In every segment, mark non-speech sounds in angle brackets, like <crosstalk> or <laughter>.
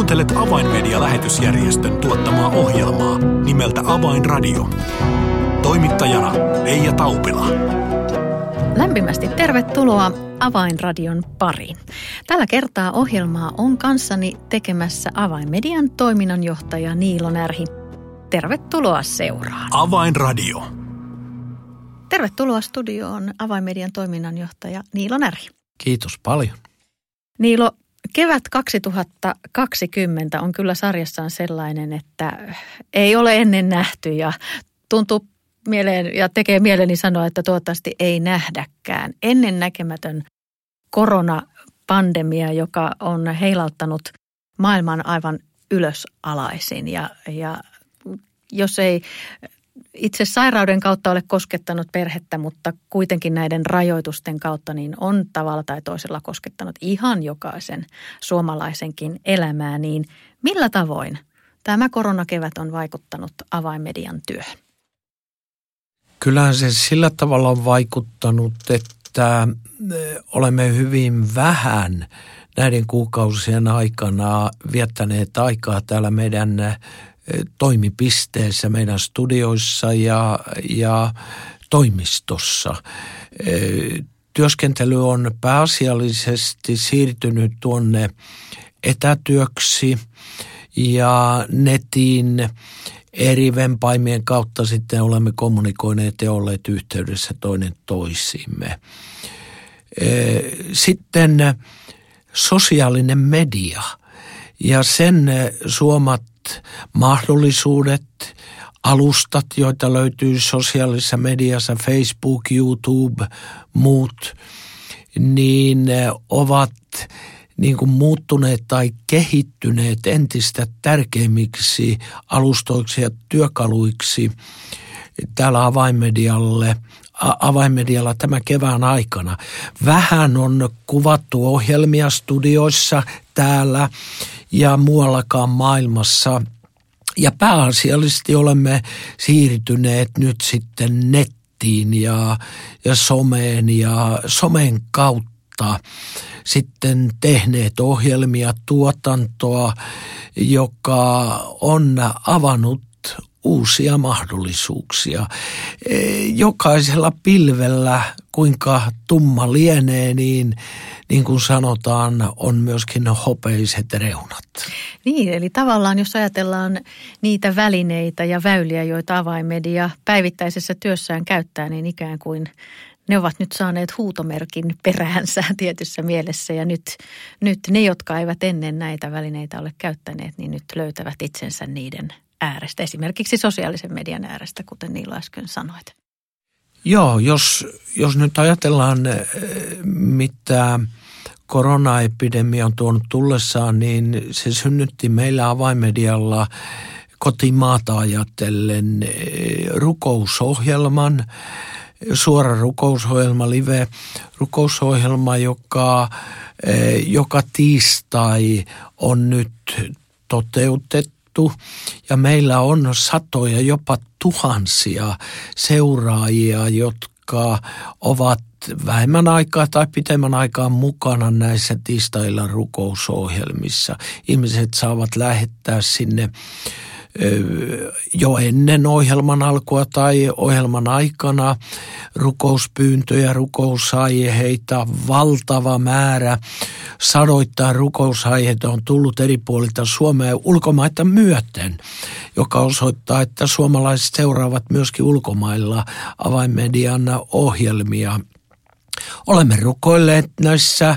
Kuuntelet Avainmedia-lähetysjärjestön tuottamaa ohjelmaa nimeltä Avainradio. Toimittajana Leija Taupila. Lämpimästi tervetuloa Avainradion pariin. Tällä kertaa ohjelmaa on kanssani tekemässä Avainmedian toiminnanjohtaja Niilo Närhi. Tervetuloa seuraan. Avainradio. Tervetuloa studioon Avainmedian toiminnanjohtaja Niilo Närhi. Kiitos paljon. Niilo, kevät 2020 on kyllä sarjassaan sellainen, että ei ole ennen nähty ja tuntuu mieleen ja tekee mieleni sanoa, että toivottavasti ei nähdäkään. Ennen näkemätön koronapandemia, joka on heilauttanut maailman aivan ylösalaisin ja, ja jos ei itse sairauden kautta ole koskettanut perhettä, mutta kuitenkin näiden rajoitusten kautta niin on tavalla tai toisella koskettanut ihan jokaisen suomalaisenkin elämää, niin millä tavoin tämä koronakevät on vaikuttanut avainmedian työhön? Kyllähän se sillä tavalla on vaikuttanut, että olemme hyvin vähän näiden kuukausien aikana viettäneet aikaa täällä meidän toimipisteessä, meidän studioissa ja, ja toimistossa. Työskentely on pääasiallisesti siirtynyt tuonne etätyöksi ja netin eri vempaimien kautta sitten olemme kommunikoineet ja olleet yhteydessä toinen toisimme. Sitten sosiaalinen media ja sen suomat mahdollisuudet, alustat, joita löytyy sosiaalisessa mediassa, Facebook, YouTube, muut, niin ovat niin kuin muuttuneet tai kehittyneet entistä tärkeimmiksi alustoiksi ja työkaluiksi täällä avainmedialle – avainmedialla tämän kevään aikana. Vähän on kuvattu ohjelmia studioissa täällä ja muuallakaan maailmassa. Ja pääasiallisesti olemme siirtyneet nyt sitten nettiin ja, ja someen ja somen kautta sitten tehneet ohjelmia, tuotantoa, joka on avannut uusia mahdollisuuksia. E, jokaisella pilvellä, kuinka tumma lienee, niin niin kuin sanotaan, on myöskin hopeiset reunat. Niin, eli tavallaan jos ajatellaan niitä välineitä ja väyliä, joita avaimedia päivittäisessä työssään käyttää, niin ikään kuin ne ovat nyt saaneet huutomerkin peräänsä tietyssä mielessä ja nyt, nyt ne, jotka eivät ennen näitä välineitä ole käyttäneet, niin nyt löytävät itsensä niiden äärestä, esimerkiksi sosiaalisen median äärestä, kuten Niilo äsken sanoit. Joo, jos, jos nyt ajatellaan, eh, mitä koronaepidemia on tuonut tullessaan, niin se synnytti meillä avaimedialla kotimaata ajatellen eh, rukousohjelman, suora rukousohjelma, live rukousohjelma, joka, eh, joka tiistai on nyt toteutettu. Ja meillä on satoja, jopa tuhansia seuraajia, jotka ovat vähemmän aikaa tai pitemmän aikaa mukana näissä tiistailla rukousohjelmissa. Ihmiset saavat lähettää sinne jo ennen ohjelman alkua tai ohjelman aikana rukouspyyntöjä, rukousaiheita, valtava määrä. Sadoittain rukousaiheita on tullut eri puolilta Suomea ulkomaita myöten, joka osoittaa, että suomalaiset seuraavat myöskin ulkomailla avainmedian ohjelmia – Olemme rukoilleet näissä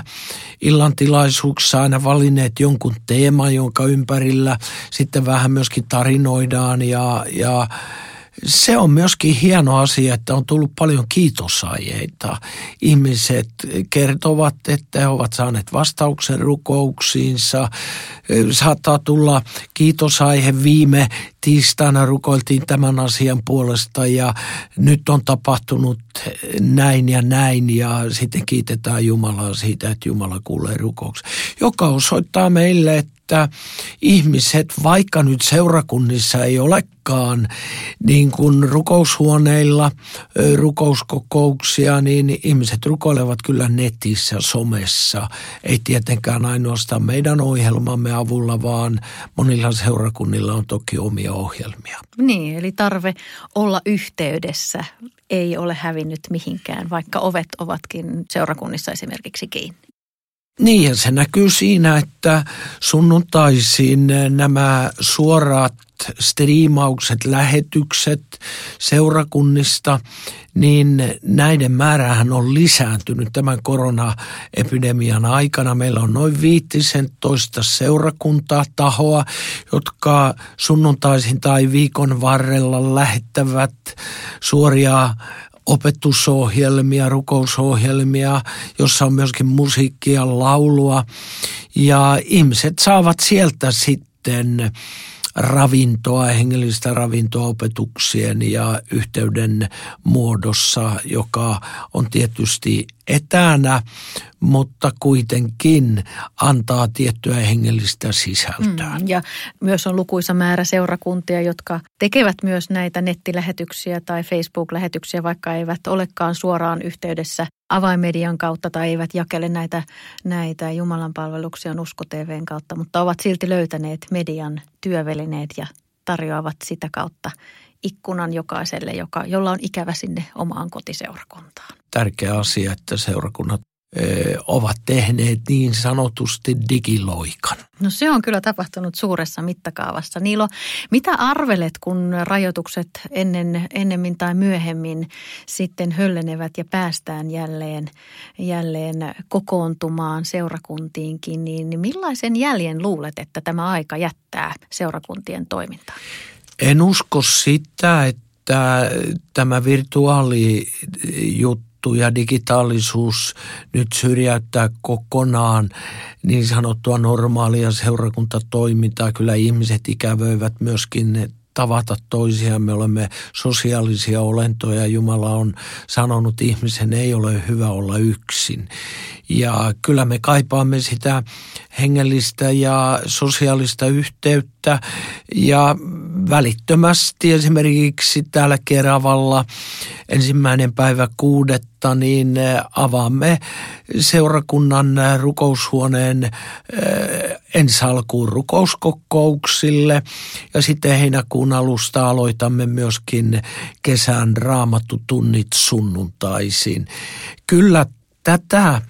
illantilaisuuksissa aina valinneet jonkun teeman, jonka ympärillä sitten vähän myöskin tarinoidaan ja, ja se on myöskin hieno asia, että on tullut paljon kiitosaiheita. Ihmiset kertovat, että he ovat saaneet vastauksen rukouksiinsa. Saattaa tulla kiitosaihe viime tiistaina rukoiltiin tämän asian puolesta ja nyt on tapahtunut näin ja näin ja sitten kiitetään Jumalaa siitä, että Jumala kuulee rukouksia. Joka osoittaa meille, että että ihmiset, vaikka nyt seurakunnissa ei olekaan niin kuin rukoushuoneilla rukouskokouksia, niin ihmiset rukoilevat kyllä netissä, somessa. Ei tietenkään ainoastaan meidän ohjelmamme avulla, vaan monilla seurakunnilla on toki omia ohjelmia. Niin, eli tarve olla yhteydessä ei ole hävinnyt mihinkään, vaikka ovet ovatkin seurakunnissa esimerkiksi kiinni. Niin se näkyy siinä, että sunnuntaisin nämä suorat striimaukset, lähetykset seurakunnista, niin näiden määrähän on lisääntynyt tämän koronaepidemian aikana. Meillä on noin viittisen toista seurakuntaa tahoa, jotka sunnuntaisin tai viikon varrella lähettävät suoria opetusohjelmia, rukousohjelmia, jossa on myöskin musiikkia, laulua. Ja ihmiset saavat sieltä sitten ravintoa, hengellistä ravintoa opetuksien ja yhteyden muodossa, joka on tietysti etänä, mutta kuitenkin antaa tiettyä hengellistä sisältöä. Mm, ja myös on lukuisa määrä seurakuntia, jotka tekevät myös näitä nettilähetyksiä tai Facebook-lähetyksiä, vaikka eivät olekaan suoraan yhteydessä avaimedian kautta tai eivät jakele näitä, näitä Jumalan palveluksia Usko TVn kautta, mutta ovat silti löytäneet median työvälineet ja tarjoavat sitä kautta ikkunan jokaiselle, joka, jolla on ikävä sinne omaan kotiseurakuntaan. Tärkeä asia, että seurakunnat ovat tehneet niin sanotusti digiloikan. No se on kyllä tapahtunut suuressa mittakaavassa. Niilo, mitä arvelet, kun rajoitukset ennen, ennemmin tai myöhemmin sitten höllenevät ja päästään jälleen, jälleen kokoontumaan seurakuntiinkin, niin millaisen jäljen luulet, että tämä aika jättää seurakuntien toimintaan? En usko sitä, että tämä virtuaalijuttu ja digitaalisuus nyt syrjäyttää kokonaan niin sanottua normaalia seurakuntatoimintaa. Kyllä ihmiset ikävöivät myöskin tavata toisiaan. Me olemme sosiaalisia olentoja. Jumala on sanonut, että ihmisen ei ole hyvä olla yksin. Ja kyllä me kaipaamme sitä hengellistä ja sosiaalista yhteyttä ja välittömästi esimerkiksi täällä Keravalla ensimmäinen päivä kuudetta, niin avaamme seurakunnan rukoushuoneen ensi alkuun rukouskokouksille ja sitten heinäkuun alusta aloitamme myöskin kesän raamattutunnit sunnuntaisin. Kyllä tätä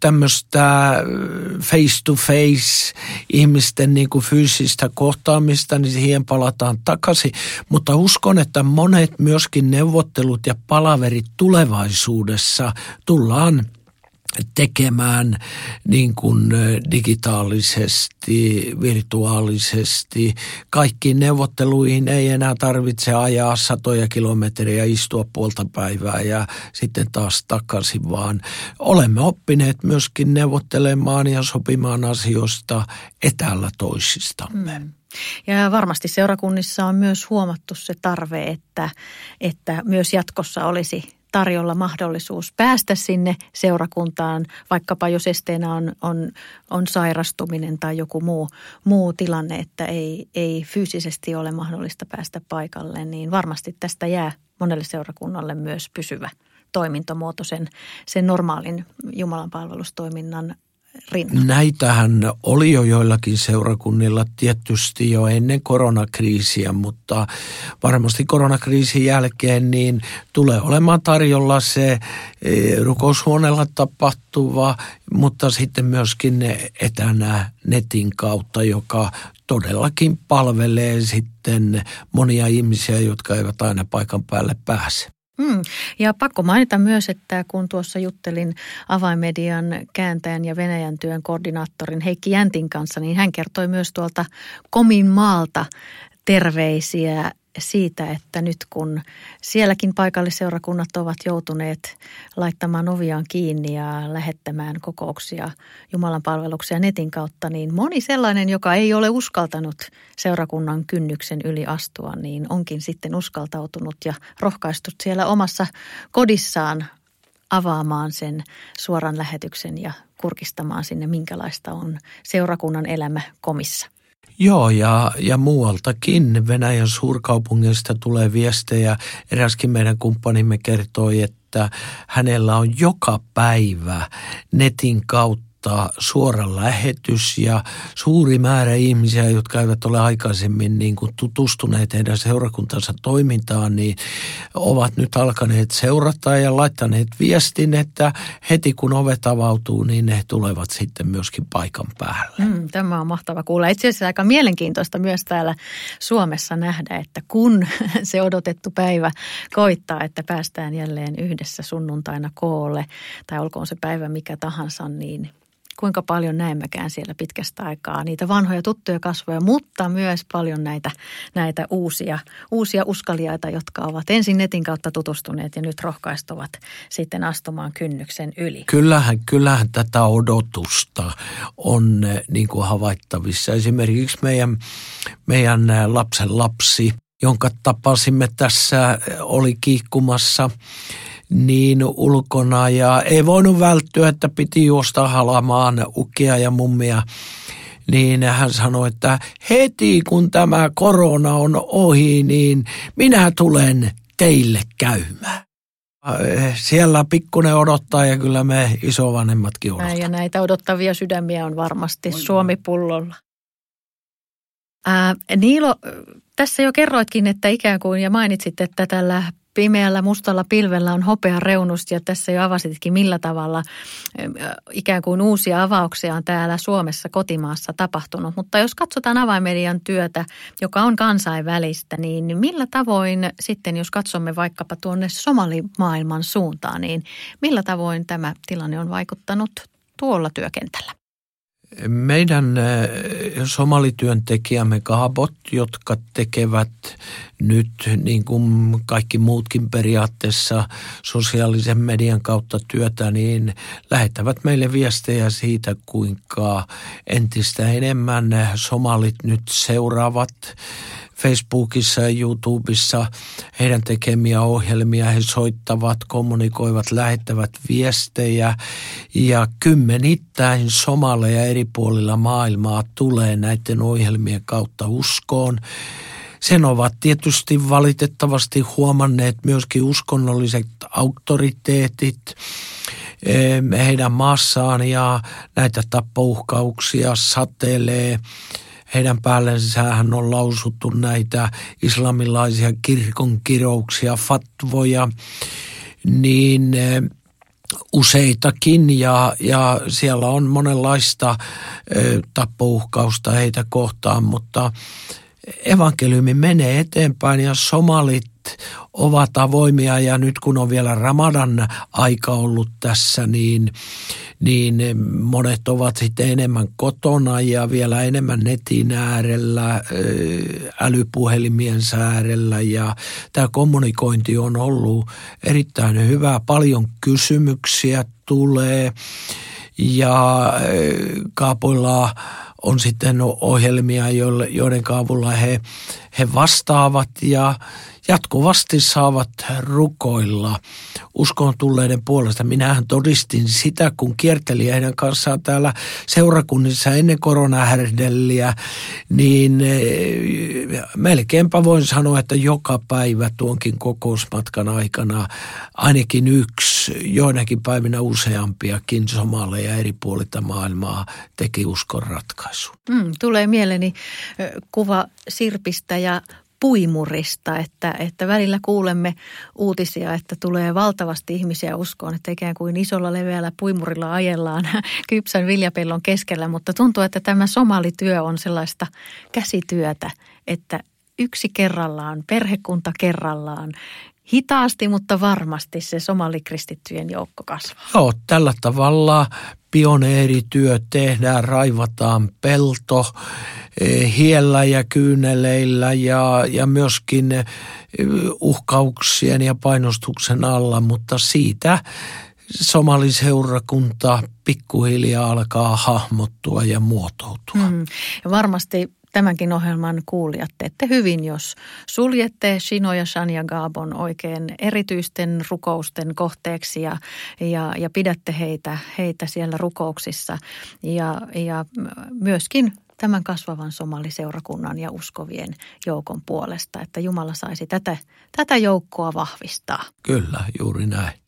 tämmöistä face to face ihmisten niin kuin fyysistä kohtaamista, niin siihen palataan takaisin. Mutta uskon, että monet myöskin neuvottelut ja palaverit tulevaisuudessa tullaan tekemään niin kuin digitaalisesti, virtuaalisesti. Kaikkiin neuvotteluihin ei enää tarvitse ajaa satoja kilometriä, istua puolta päivää ja sitten taas takaisin, vaan olemme oppineet myöskin neuvottelemaan ja sopimaan asioista etäällä toisistamme. Mm. Ja varmasti seurakunnissa on myös huomattu se tarve, että, että myös jatkossa olisi tarjolla mahdollisuus päästä sinne seurakuntaan, vaikkapa jos esteenä on, on, on sairastuminen tai joku muu, muu tilanne, että ei, ei fyysisesti ole mahdollista päästä paikalle, niin varmasti tästä jää monelle seurakunnalle myös pysyvä toimintomuoto sen, sen normaalin Jumalan palvelustoiminnan rinnalla? Näitähän oli jo joillakin seurakunnilla tietysti jo ennen koronakriisiä, mutta varmasti koronakriisin jälkeen niin tulee olemaan tarjolla se e, rukoushuoneella tapahtuva, mutta sitten myöskin etänä netin kautta, joka todellakin palvelee sitten monia ihmisiä, jotka eivät aina paikan päälle pääse. Hmm. Ja pakko mainita myös, että kun tuossa juttelin avaimedian kääntäjän ja Venäjän työn koordinaattorin Heikki Jäntin kanssa, niin hän kertoi myös tuolta Komin maalta terveisiä siitä, että nyt kun sielläkin paikallisseurakunnat ovat joutuneet laittamaan oviaan kiinni ja lähettämään kokouksia Jumalan palveluksia netin kautta, niin moni sellainen, joka ei ole uskaltanut seurakunnan kynnyksen yli astua, niin onkin sitten uskaltautunut ja rohkaistut siellä omassa kodissaan avaamaan sen suoran lähetyksen ja kurkistamaan sinne, minkälaista on seurakunnan elämä komissa. Joo, ja, ja muualtakin Venäjän suurkaupungista tulee viestejä. Eräskin meidän kumppanimme kertoi, että hänellä on joka päivä netin kautta tota, suora lähetys ja suuri määrä ihmisiä, jotka eivät ole aikaisemmin niin kuin tutustuneet heidän seurakuntansa toimintaan, niin ovat nyt alkaneet seurata ja laittaneet viestin, että heti kun ovet avautuu, niin ne tulevat sitten myöskin paikan päälle. Mm, tämä on mahtava kuulla. Itse asiassa aika mielenkiintoista myös täällä Suomessa nähdä, että kun <laughs> se odotettu päivä koittaa, että päästään jälleen yhdessä sunnuntaina koolle, tai olkoon se päivä mikä tahansa, niin kuinka paljon näemmekään siellä pitkästä aikaa niitä vanhoja tuttuja kasvoja, mutta myös paljon näitä, näitä uusia, uusia uskaliaita, jotka ovat ensin netin kautta tutustuneet ja nyt rohkaistuvat sitten astumaan kynnyksen yli. Kyllähän, kyllähän tätä odotusta on eh, niin kuin havaittavissa. Esimerkiksi meidän, meidän eh, lapsen lapsi, jonka tapasimme tässä, eh, oli kiikkumassa – niin ulkona ja ei voinut välttyä, että piti juosta halamaan ukkia ja mummia. Niin hän sanoi, että heti kun tämä korona on ohi, niin minä tulen teille käymään. Siellä pikkunen odottaa ja kyllä me isovanhemmatkin odottaa. Ja näitä odottavia sydämiä on varmasti Suomi-pullolla. Ää, Niilo, tässä jo kerroitkin, että ikään kuin ja mainitsit, että tällä pimeällä mustalla pilvellä on hopea reunus ja tässä jo avasitkin millä tavalla ikään kuin uusia avauksia on täällä Suomessa kotimaassa tapahtunut. Mutta jos katsotaan avaimedian työtä, joka on kansainvälistä, niin millä tavoin sitten, jos katsomme vaikkapa tuonne somalimaailman suuntaan, niin millä tavoin tämä tilanne on vaikuttanut tuolla työkentällä? Meidän somalityöntekijämme kaabot, jotka tekevät nyt niin kuin kaikki muutkin periaatteessa sosiaalisen median kautta työtä, niin lähettävät meille viestejä siitä, kuinka entistä enemmän somalit nyt seuraavat Facebookissa ja YouTubessa heidän tekemiä ohjelmia. He soittavat, kommunikoivat, lähettävät viestejä ja kymmenittäin somaleja eri puolilla maailmaa tulee näiden ohjelmien kautta uskoon. Sen ovat tietysti valitettavasti huomanneet myöskin uskonnolliset auktoriteetit heidän maassaan ja näitä tappouhkauksia satelee heidän päällensähän on lausuttu näitä islamilaisia kirkon kirouksia, fatvoja, niin eh, useitakin ja, ja siellä on monenlaista eh, tappouhkausta heitä kohtaan, mutta evankeliumi menee eteenpäin ja somalit ovat avoimia ja nyt kun on vielä Ramadan aika ollut tässä, niin, niin monet ovat sitten enemmän kotona ja vielä enemmän netin äärellä, älypuhelimien äärellä ja tämä kommunikointi on ollut erittäin hyvä. Paljon kysymyksiä tulee ja kaapoilla on sitten ohjelmia, joiden avulla he, he vastaavat ja jatkuvasti saavat rukoilla uskon tulleiden puolesta. Minähän todistin sitä, kun kierteli heidän kanssaan täällä seurakunnissa ennen koronahärdelliä, niin eh, melkeinpä voin sanoa, että joka päivä tuonkin kokousmatkan aikana ainakin yksi, joinakin päivinä useampiakin somaleja eri puolilta maailmaa teki uskon ratkaisu. Mm, tulee mieleeni kuva Sirpistä ja puimurista, että, että välillä kuulemme uutisia, että tulee valtavasti ihmisiä uskoon, että ikään kuin isolla leveällä puimurilla ajellaan <laughs> kypsän viljapellon keskellä, mutta tuntuu, että tämä somalityö on sellaista käsityötä, että yksi kerrallaan, perhekunta kerrallaan, hitaasti, mutta varmasti se somalikristittyjen joukko kasvaa. Joo, tällä tavalla pioneerityö tehdään, raivataan pelto eh, hiellä ja kyyneleillä ja, ja myöskin eh, uhkauksien ja painostuksen alla, mutta siitä somaliseurakunta pikkuhiljaa alkaa hahmottua ja muotoutua. Mm. Ja varmasti tämänkin ohjelman kuulijat teette hyvin, jos suljette Shino ja Shania Gabon oikein erityisten rukousten kohteeksi ja, ja, ja pidätte heitä, heitä siellä rukouksissa ja, ja myöskin tämän kasvavan somaliseurakunnan ja uskovien joukon puolesta, että Jumala saisi tätä, tätä joukkoa vahvistaa. Kyllä, juuri näin.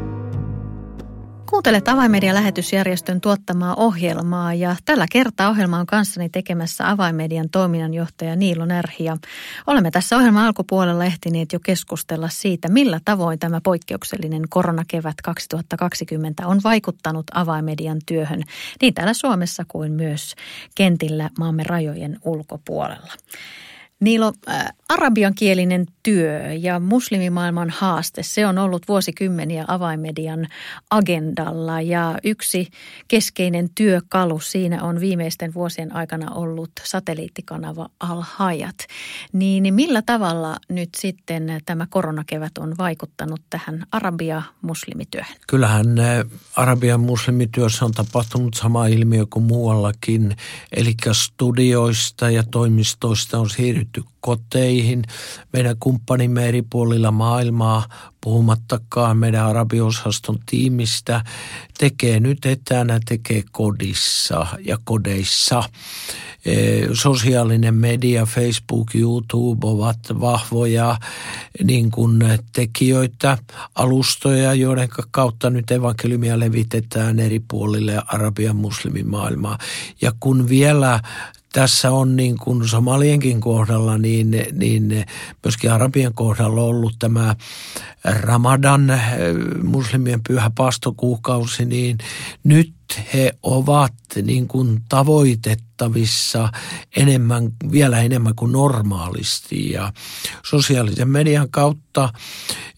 Kuuntelet Avainmedia-lähetysjärjestön tuottamaa ohjelmaa ja tällä kertaa ohjelma on kanssani tekemässä Avainmedian toiminnanjohtaja Niilo Närhi. Ja olemme tässä ohjelman alkupuolella ehtineet jo keskustella siitä, millä tavoin tämä poikkeuksellinen koronakevät 2020 on vaikuttanut Avainmedian työhön niin täällä Suomessa kuin myös kentillä maamme rajojen ulkopuolella. Niilo, äh, arabiankielinen työ ja muslimimaailman haaste, se on ollut vuosikymmeniä avaimedian agendalla ja yksi keskeinen työkalu siinä on viimeisten vuosien aikana ollut satelliittikanava Al-Hayat. Niin millä tavalla nyt sitten tämä koronakevät on vaikuttanut tähän arabia-muslimityöhön? Kyllähän äh, arabian muslimityössä on tapahtunut sama ilmiö kuin muuallakin, eli studioista ja toimistoista on siirrytty siirrytty koteihin. Meidän kumppanimme eri puolilla maailmaa, puhumattakaan meidän arabiosaston tiimistä, tekee nyt etänä, tekee kodissa ja kodeissa. E, sosiaalinen media, Facebook, YouTube ovat vahvoja niin kuin tekijöitä, alustoja, joiden kautta nyt evankeliumia levitetään eri puolille arabian muslimimaailmaa. Ja kun vielä tässä on niin kuin somalienkin kohdalla, niin, niin myöskin Arabian kohdalla ollut tämä Ramadan, eh, muslimien pyhä pastokuukausi, niin nyt he ovat niin kuin tavoitettavissa enemmän, vielä enemmän kuin normaalisti. Ja sosiaalisen median kautta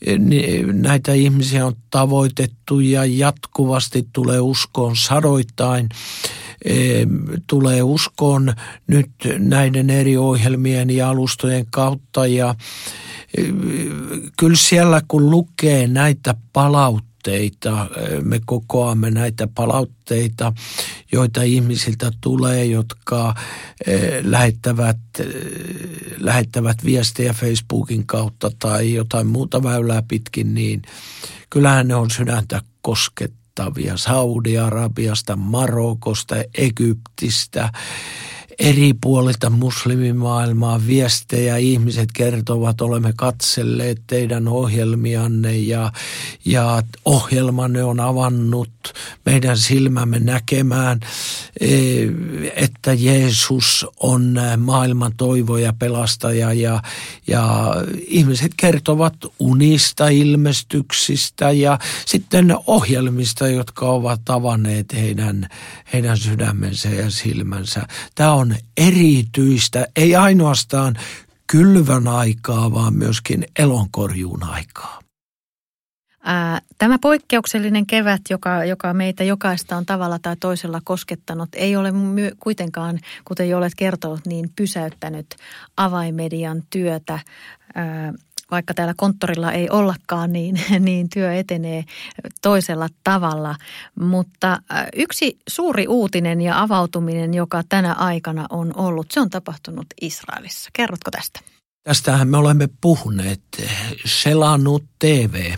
eh, näitä ihmisiä on tavoitettu ja jatkuvasti tulee uskoon sadoittain tulee uskoon nyt näiden eri ohjelmien ja alustojen kautta. Ja kyllä siellä kun lukee näitä palautteita, me kokoamme näitä palautteita, joita ihmisiltä tulee, jotka lähettävät, lähettävät viestejä Facebookin kautta tai jotain muuta väylää pitkin, niin kyllähän ne on sydäntä kosket huomattavia Saudi-Arabiasta, Marokosta, Egyptistä, eri puolilta muslimimaailmaa viestejä. Ihmiset kertovat, olemme katselleet teidän ohjelmianne ja, ja ohjelmanne on avannut meidän silmämme näkemään, e, että Jeesus on maailman toivo ja pelastaja ja, ja ihmiset kertovat unista, ilmestyksistä ja sitten ohjelmista, jotka ovat avanneet heidän, heidän sydämensä ja silmänsä. Tämä on erityistä, ei ainoastaan kylvän aikaa, vaan myöskin elonkorjuun aikaa. Tämä poikkeuksellinen kevät, joka, joka meitä jokaista on tavalla tai toisella koskettanut, ei ole kuitenkaan, kuten jo olet kertonut, niin pysäyttänyt avaimedian työtä. Vaikka täällä konttorilla ei ollakaan, niin, <laughs> niin työ etenee toisella tavalla. Mutta yksi suuri uutinen ja avautuminen, joka tänä aikana on ollut, se on tapahtunut Israelissa. Kerrotko tästä? Tästähän me olemme puhuneet. Selannut TV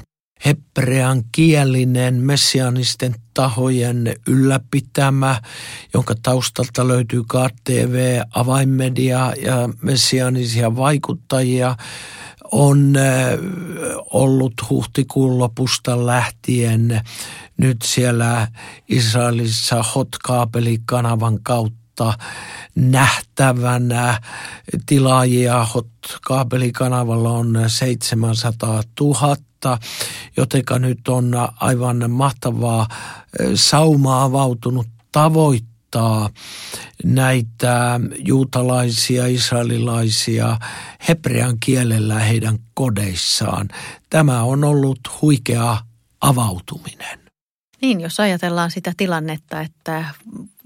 hebrean kielinen messianisten tahojen ylläpitämä, jonka taustalta löytyy KTV, avainmedia ja messianisia vaikuttajia, on ollut huhtikuun lopusta lähtien nyt siellä Israelissa Hot-kaapelikanavan kautta nähtävänä. Tilaajia Hot-kaapelikanavalla on 700 000 jotenka nyt on aivan mahtavaa sauma avautunut tavoittaa näitä juutalaisia, israelilaisia hebrean kielellä heidän kodeissaan. Tämä on ollut huikea avautuminen. Niin, jos ajatellaan sitä tilannetta, että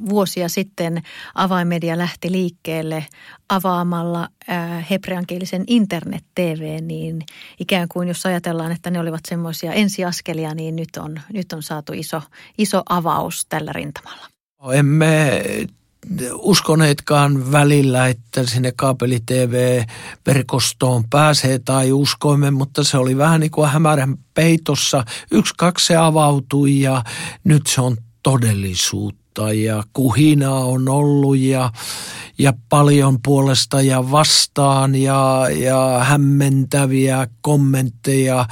vuosia sitten avaimedia lähti liikkeelle avaamalla hebreankielisen internet-tv, niin ikään kuin jos ajatellaan, että ne olivat semmoisia ensiaskelia, niin nyt on, nyt on saatu iso, iso avaus tällä rintamalla. Emme uskoneetkaan välillä, että sinne kaapeli-TV-verkostoon pääsee tai uskoimme, mutta se oli vähän niin kuin hämärän peitossa. Yksi, kaksi se avautui ja nyt se on todellisuutta ja kuhinaa on ollut ja ja paljon puolesta ja vastaan ja, ja hämmentäviä kommentteja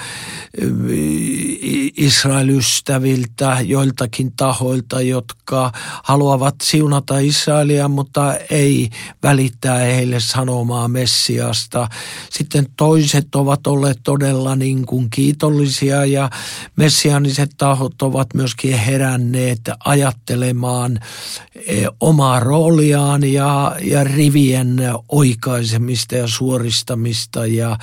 Israelystäviltä, joiltakin tahoilta, jotka haluavat siunata Israelia, mutta ei välittää heille sanomaa Messiasta. Sitten toiset ovat olleet todella niin kuin kiitollisia ja messianiset tahot ovat myöskin heränneet ajattelemaan eh, omaa rooliaan ja, ja rivien oikaisemista ja suoristamista ja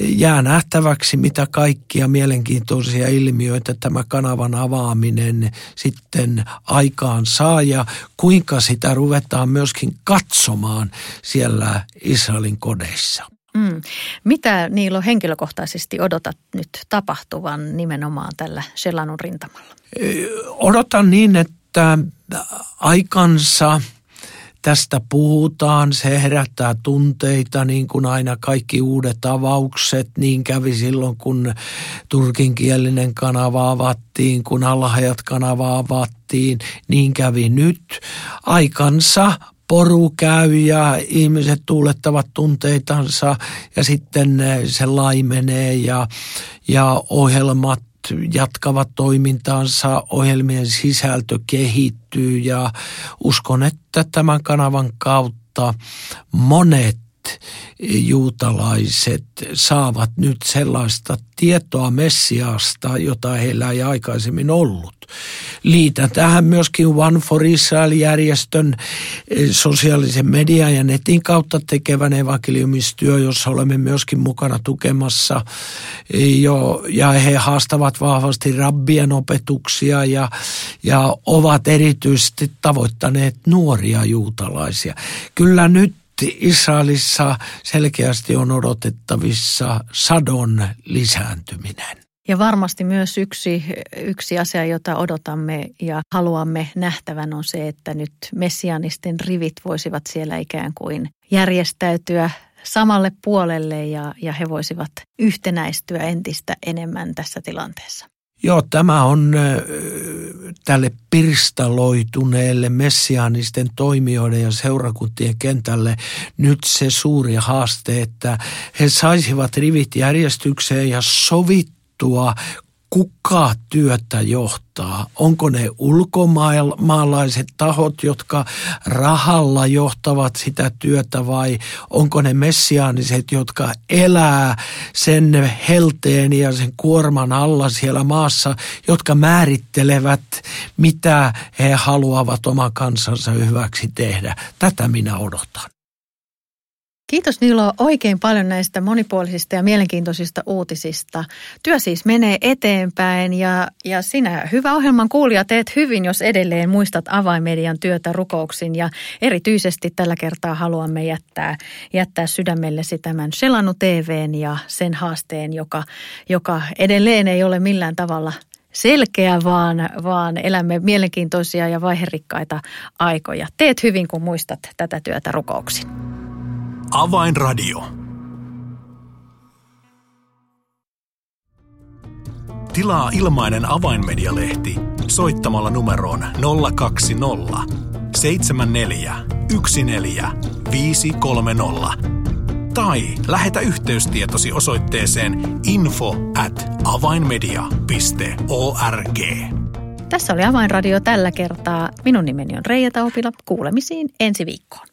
jää nähtäväksi, mitä kaikkia mielenkiintoisia ilmiöitä tämä kanavan avaaminen sitten aikaan saa ja kuinka sitä ruvetaan myöskin katsomaan siellä Israelin kodeissa. Mm. Mitä Niilo henkilökohtaisesti odotat nyt tapahtuvan nimenomaan tällä Shelanun rintamalla? Odotan niin, että aikansa – tästä puhutaan, se herättää tunteita niin kuin aina kaikki uudet avaukset. Niin kävi silloin, kun turkinkielinen kanava avattiin, kun alhajat kanava avattiin, niin kävi nyt. Aikansa poru käy ja ihmiset tuulettavat tunteitansa ja sitten se laimenee ja, ja ohjelmat jatkavat toimintaansa, ohjelmien sisältö kehittyy ja uskon, että tämän kanavan kautta monet juutalaiset saavat nyt sellaista tietoa Messiasta, jota heillä ei aikaisemmin ollut. Liitän tähän myöskin One for Israel-järjestön eh, sosiaalisen median ja netin kautta tekevän evankeliumistyö, jossa olemme myöskin mukana tukemassa. Eh, jo, ja he haastavat vahvasti rabbien opetuksia ja, ja ovat erityisesti tavoittaneet nuoria juutalaisia. Kyllä nyt Israelissa selkeästi on odotettavissa sadon lisääntyminen. Ja varmasti myös yksi, yksi asia, jota odotamme ja haluamme nähtävän on se, että nyt messianisten rivit voisivat siellä ikään kuin järjestäytyä samalle puolelle ja, ja he voisivat yhtenäistyä entistä enemmän tässä tilanteessa. Joo, tämä on tälle pirstaloituneelle messiaanisten toimijoiden ja seurakuntien kentälle nyt se suuri haaste, että he saisivat rivit järjestykseen ja sovittua kuka työtä johtaa? Onko ne ulkomaalaiset tahot, jotka rahalla johtavat sitä työtä vai onko ne messiaaniset, jotka elää sen helteen ja sen kuorman alla siellä maassa, jotka määrittelevät, mitä he haluavat oma kansansa hyväksi tehdä? Tätä minä odotan. Kiitos Nilo oikein paljon näistä monipuolisista ja mielenkiintoisista uutisista. Työ siis menee eteenpäin ja, ja sinä hyvä ohjelman kuulija teet hyvin, jos edelleen muistat avaimedian työtä rukouksin ja erityisesti tällä kertaa haluamme jättää, jättää sydämellesi tämän Selanu TVn ja sen haasteen, joka, joka edelleen ei ole millään tavalla selkeä, vaan, vaan elämme mielenkiintoisia ja vaiherikkaita aikoja. Teet hyvin, kun muistat tätä työtä rukouksin. Avainradio. Tilaa ilmainen avainmedialehti soittamalla numeroon 020 74 14 530 tai lähetä yhteystietosi osoitteeseen info at avainmedia.org. Tässä oli Avainradio tällä kertaa. Minun nimeni on Reija Taupila. Kuulemisiin ensi viikkoon.